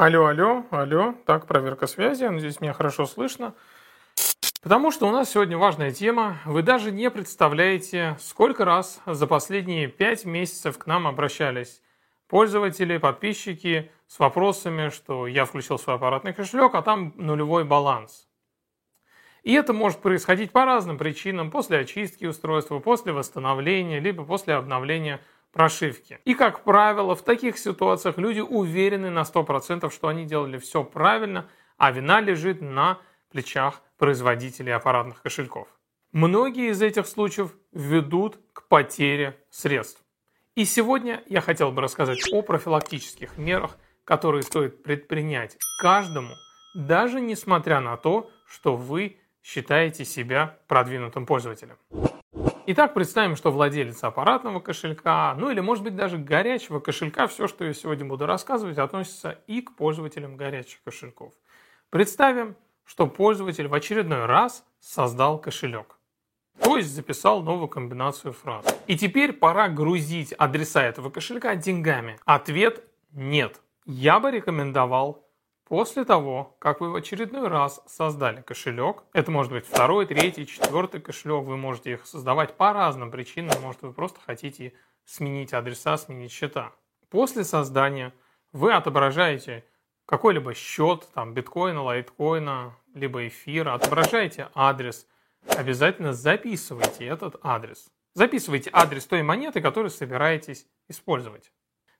Алло, алло, алло. Так, проверка связи. Надеюсь, меня хорошо слышно. Потому что у нас сегодня важная тема. Вы даже не представляете, сколько раз за последние пять месяцев к нам обращались пользователи, подписчики с вопросами, что я включил свой аппаратный кошелек, а там нулевой баланс. И это может происходить по разным причинам, после очистки устройства, после восстановления, либо после обновления прошивки. И, как правило, в таких ситуациях люди уверены на 100%, что они делали все правильно, а вина лежит на плечах производителей аппаратных кошельков. Многие из этих случаев ведут к потере средств. И сегодня я хотел бы рассказать о профилактических мерах, которые стоит предпринять каждому, даже несмотря на то, что вы считаете себя продвинутым пользователем. Итак, представим, что владелец аппаратного кошелька, ну или может быть даже горячего кошелька, все, что я сегодня буду рассказывать, относится и к пользователям горячих кошельков. Представим, что пользователь в очередной раз создал кошелек. То есть записал новую комбинацию фраз. И теперь пора грузить адреса этого кошелька деньгами. Ответ – нет. Я бы рекомендовал После того, как вы в очередной раз создали кошелек, это может быть второй, третий, четвертый кошелек, вы можете их создавать по разным причинам, может вы просто хотите сменить адреса, сменить счета. После создания вы отображаете какой-либо счет, там, биткоина, лайткоина, либо эфира, отображаете адрес, обязательно записывайте этот адрес. Записывайте адрес той монеты, которую собираетесь использовать.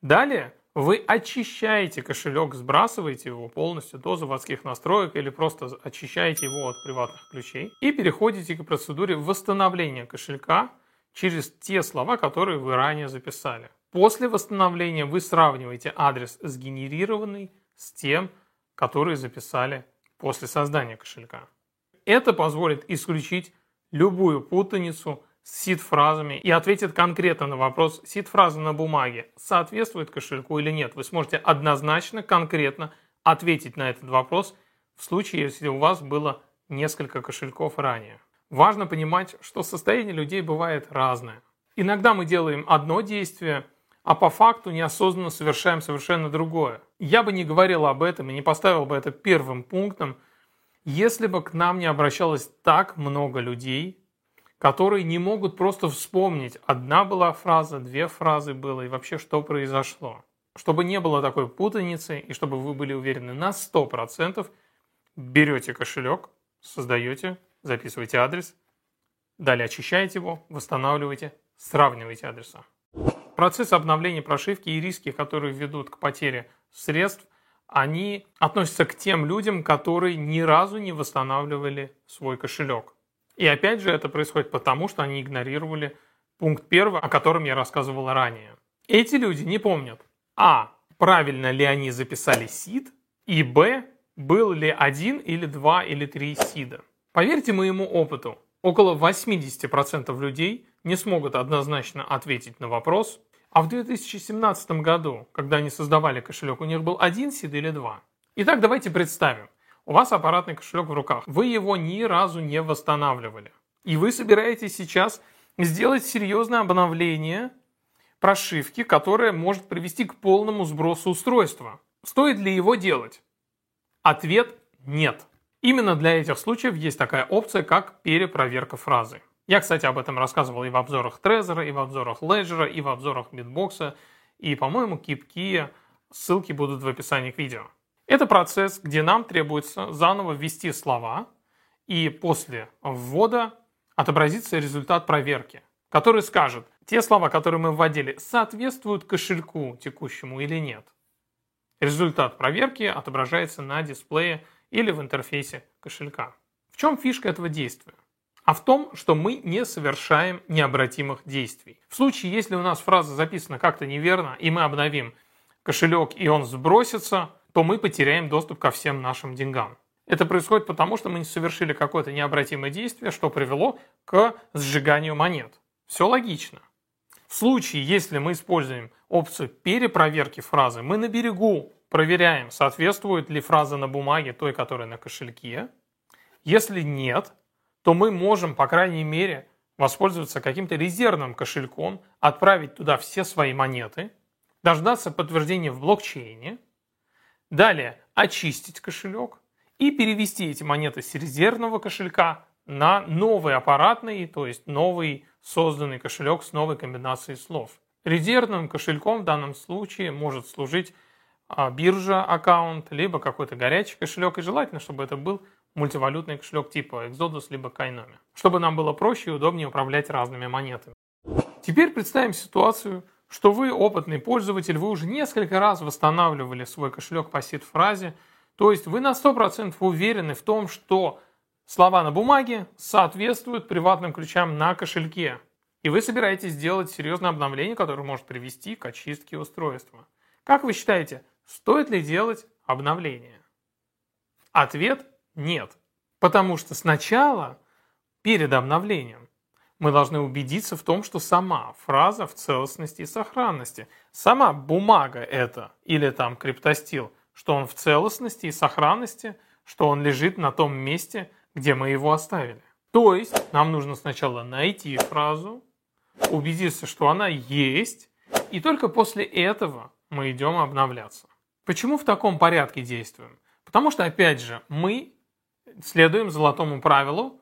Далее вы очищаете кошелек, сбрасываете его полностью до заводских настроек или просто очищаете его от приватных ключей и переходите к процедуре восстановления кошелька через те слова, которые вы ранее записали. После восстановления вы сравниваете адрес сгенерированный с тем, который записали после создания кошелька. Это позволит исключить любую путаницу с сид-фразами и ответит конкретно на вопрос, сид-фраза на бумаге соответствует кошельку или нет. Вы сможете однозначно, конкретно ответить на этот вопрос в случае, если у вас было несколько кошельков ранее. Важно понимать, что состояние людей бывает разное. Иногда мы делаем одно действие, а по факту неосознанно совершаем совершенно другое. Я бы не говорил об этом и не поставил бы это первым пунктом, если бы к нам не обращалось так много людей, которые не могут просто вспомнить, одна была фраза, две фразы было и вообще что произошло. Чтобы не было такой путаницы и чтобы вы были уверены на 100%, берете кошелек, создаете, записываете адрес, далее очищаете его, восстанавливаете, сравниваете адреса. Процесс обновления прошивки и риски, которые ведут к потере средств, они относятся к тем людям, которые ни разу не восстанавливали свой кошелек. И опять же это происходит потому, что они игнорировали пункт первый, о котором я рассказывал ранее. Эти люди не помнят, а, правильно ли они записали сид, и б, был ли один или два или три сида. Поверьте моему опыту, около 80% людей не смогут однозначно ответить на вопрос, а в 2017 году, когда они создавали кошелек, у них был один сид или два. Итак, давайте представим, у вас аппаратный кошелек в руках. Вы его ни разу не восстанавливали. И вы собираетесь сейчас сделать серьезное обновление прошивки, которое может привести к полному сбросу устройства. Стоит ли его делать? Ответ – нет. Именно для этих случаев есть такая опция, как перепроверка фразы. Я, кстати, об этом рассказывал и в обзорах Trezor, и в обзорах Ledger, и в обзорах Bitbox, и, по-моему, KeepKey. Ссылки будут в описании к видео. Это процесс, где нам требуется заново ввести слова, и после ввода отобразится результат проверки, который скажет, те слова, которые мы вводили, соответствуют кошельку текущему или нет. Результат проверки отображается на дисплее или в интерфейсе кошелька. В чем фишка этого действия? А в том, что мы не совершаем необратимых действий. В случае, если у нас фраза записана как-то неверно, и мы обновим кошелек, и он сбросится, то мы потеряем доступ ко всем нашим деньгам. Это происходит потому, что мы не совершили какое-то необратимое действие, что привело к сжиганию монет. Все логично. В случае, если мы используем опцию перепроверки фразы, мы на берегу проверяем, соответствует ли фраза на бумаге той, которая на кошельке. Если нет, то мы можем, по крайней мере, воспользоваться каким-то резервным кошельком, отправить туда все свои монеты, дождаться подтверждения в блокчейне – Далее очистить кошелек и перевести эти монеты с резервного кошелька на новый аппаратный, то есть новый созданный кошелек с новой комбинацией слов. Резервным кошельком в данном случае может служить а, биржа аккаунт, либо какой-то горячий кошелек, и желательно, чтобы это был мультивалютный кошелек типа Exodus либо Kainomi, чтобы нам было проще и удобнее управлять разными монетами. Теперь представим ситуацию, что вы опытный пользователь, вы уже несколько раз восстанавливали свой кошелек по сид-фразе, то есть вы на 100% уверены в том, что слова на бумаге соответствуют приватным ключам на кошельке. И вы собираетесь сделать серьезное обновление, которое может привести к очистке устройства. Как вы считаете, стоит ли делать обновление? Ответ – нет. Потому что сначала, перед обновлением, мы должны убедиться в том, что сама фраза в целостности и сохранности, сама бумага это или там криптостил, что он в целостности и сохранности, что он лежит на том месте, где мы его оставили. То есть нам нужно сначала найти фразу, убедиться, что она есть, и только после этого мы идем обновляться. Почему в таком порядке действуем? Потому что, опять же, мы следуем золотому правилу,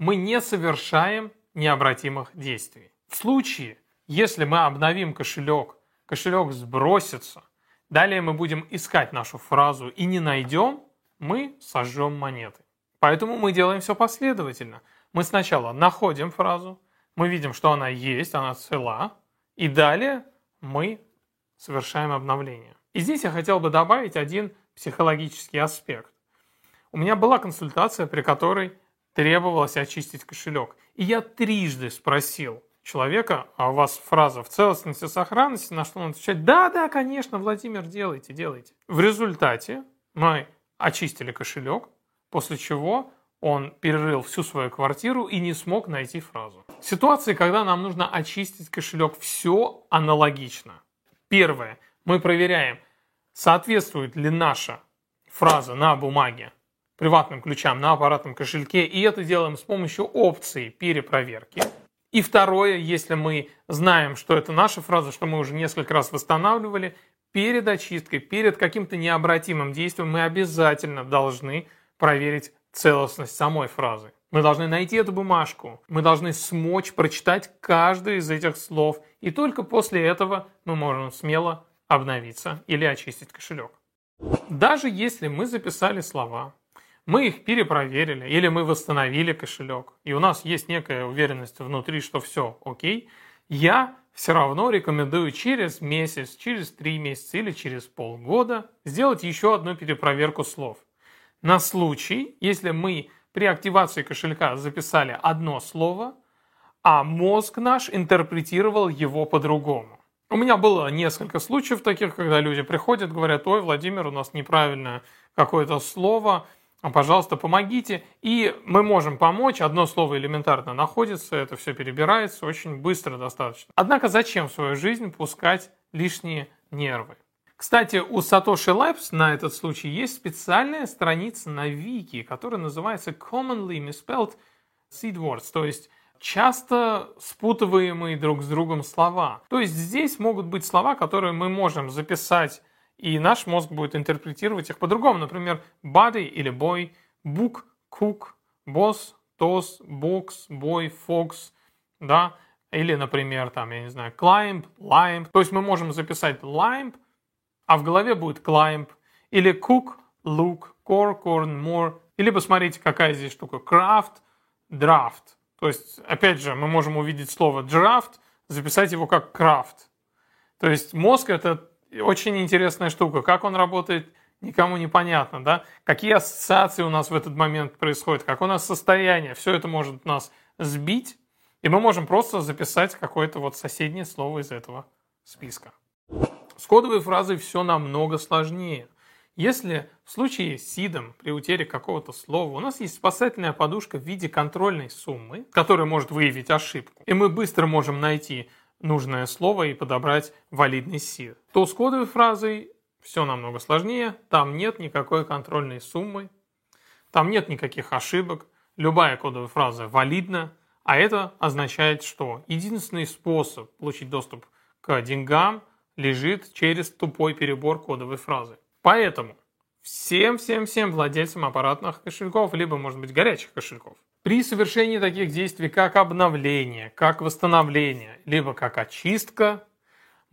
мы не совершаем необратимых действий. В случае, если мы обновим кошелек, кошелек сбросится, далее мы будем искать нашу фразу и не найдем, мы сожжем монеты. Поэтому мы делаем все последовательно. Мы сначала находим фразу, мы видим, что она есть, она цела, и далее мы совершаем обновление. И здесь я хотел бы добавить один психологический аспект. У меня была консультация, при которой требовалось очистить кошелек. И я трижды спросил человека, а у вас фраза в целостности, сохранности, на что он отвечает, да, да, конечно, Владимир, делайте, делайте. В результате мы очистили кошелек, после чего он перерыл всю свою квартиру и не смог найти фразу. Ситуации, когда нам нужно очистить кошелек, все аналогично. Первое. Мы проверяем, соответствует ли наша фраза на бумаге приватным ключам на аппаратном кошельке, и это делаем с помощью опции перепроверки. И второе, если мы знаем, что это наша фраза, что мы уже несколько раз восстанавливали, перед очисткой, перед каким-то необратимым действием мы обязательно должны проверить целостность самой фразы. Мы должны найти эту бумажку, мы должны смочь прочитать каждое из этих слов, и только после этого мы можем смело обновиться или очистить кошелек. Даже если мы записали слова, мы их перепроверили или мы восстановили кошелек, и у нас есть некая уверенность внутри, что все окей, я все равно рекомендую через месяц, через три месяца или через полгода сделать еще одну перепроверку слов. На случай, если мы при активации кошелька записали одно слово, а мозг наш интерпретировал его по-другому. У меня было несколько случаев таких, когда люди приходят, говорят, ой, Владимир, у нас неправильное какое-то слово, а, пожалуйста, помогите. И мы можем помочь. Одно слово элементарно находится, это все перебирается очень быстро достаточно. Однако зачем в свою жизнь пускать лишние нервы? Кстати, у Satoshi Labs на этот случай есть специальная страница на Вики, которая называется Commonly Misspelled Seed Words, то есть часто спутываемые друг с другом слова. То есть здесь могут быть слова, которые мы можем записать, и наш мозг будет интерпретировать их по-другому. Например, body или boy, book, cook, boss, toss, box, boy, fox, да, или, например, там, я не знаю, climb, limb. То есть мы можем записать limb, а в голове будет climb, или cook, look, core, corn, more. Или посмотрите, какая здесь штука, craft, draft. То есть, опять же, мы можем увидеть слово draft, записать его как craft. То есть мозг это очень интересная штука. Как он работает, никому не понятно, да? Какие ассоциации у нас в этот момент происходят, как у нас состояние, все это может нас сбить, и мы можем просто записать какое-то вот соседнее слово из этого списка. С кодовой фразой все намного сложнее. Если в случае с сидом при утере какого-то слова у нас есть спасательная подушка в виде контрольной суммы, которая может выявить ошибку, и мы быстро можем найти нужное слово и подобрать валидный сид, то с кодовой фразой все намного сложнее, там нет никакой контрольной суммы, там нет никаких ошибок, любая кодовая фраза валидна, а это означает, что единственный способ получить доступ к деньгам лежит через тупой перебор кодовой фразы. Поэтому, всем-всем-всем владельцам аппаратных кошельков, либо, может быть, горячих кошельков. При совершении таких действий, как обновление, как восстановление, либо как очистка,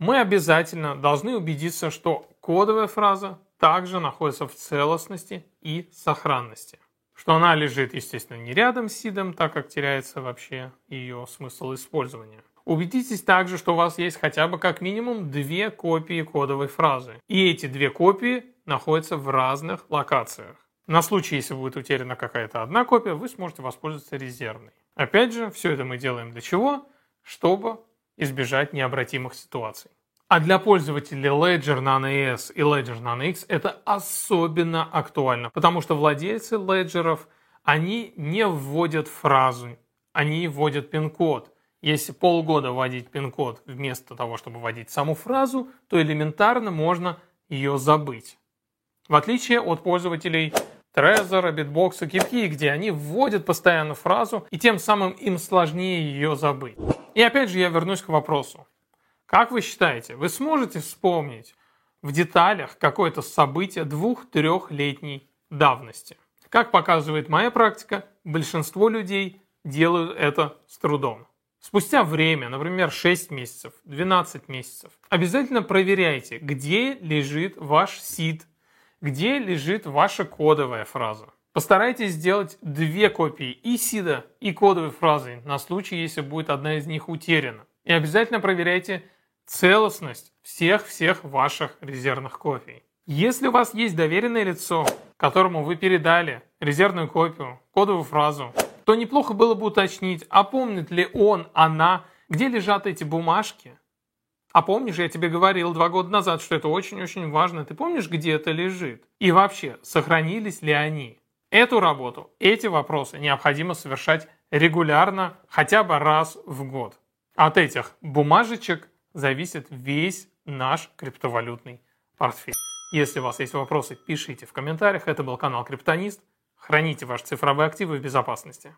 мы обязательно должны убедиться, что кодовая фраза также находится в целостности и сохранности. Что она лежит, естественно, не рядом с сидом, так как теряется вообще ее смысл использования. Убедитесь также, что у вас есть хотя бы как минимум две копии кодовой фразы. И эти две копии находятся в разных локациях. На случай, если будет утеряна какая-то одна копия, вы сможете воспользоваться резервной. Опять же, все это мы делаем для чего? Чтобы избежать необратимых ситуаций. А для пользователей Ledger Nano S и Ledger Nano X это особенно актуально, потому что владельцы леджеров, они не вводят фразу, они вводят пин-код. Если полгода вводить пин-код вместо того, чтобы вводить саму фразу, то элементарно можно ее забыть. В отличие от пользователей Trezor, Bitbox, KeepKey, где они вводят постоянно фразу, и тем самым им сложнее ее забыть. И опять же я вернусь к вопросу. Как вы считаете, вы сможете вспомнить в деталях какое-то событие двух-трехлетней давности? Как показывает моя практика, большинство людей делают это с трудом. Спустя время, например, 6 месяцев, 12 месяцев, обязательно проверяйте, где лежит ваш сид, где лежит ваша кодовая фраза. Постарайтесь сделать две копии и сида, и кодовой фразы на случай, если будет одна из них утеряна. И обязательно проверяйте целостность всех-всех ваших резервных копий. Если у вас есть доверенное лицо, которому вы передали резервную копию, кодовую фразу, то неплохо было бы уточнить, а помнит ли он, она, где лежат эти бумажки. А помнишь, я тебе говорил два года назад, что это очень-очень важно. Ты помнишь, где это лежит? И вообще, сохранились ли они? Эту работу, эти вопросы необходимо совершать регулярно, хотя бы раз в год. От этих бумажечек зависит весь наш криптовалютный портфель. Если у вас есть вопросы, пишите в комментариях. Это был канал Криптонист. Храните ваши цифровые активы в безопасности.